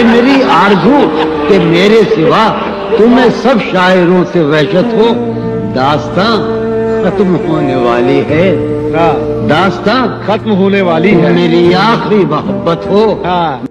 ہے میری آرزو کہ میرے سوا تمہیں سب شاعروں سے وحشت ہو داستان ختم ہونے والی ہے۔ ہاں۔ داستان ختم ہونے والی ہے۔ میری آخری محبت ہو۔ ہاں۔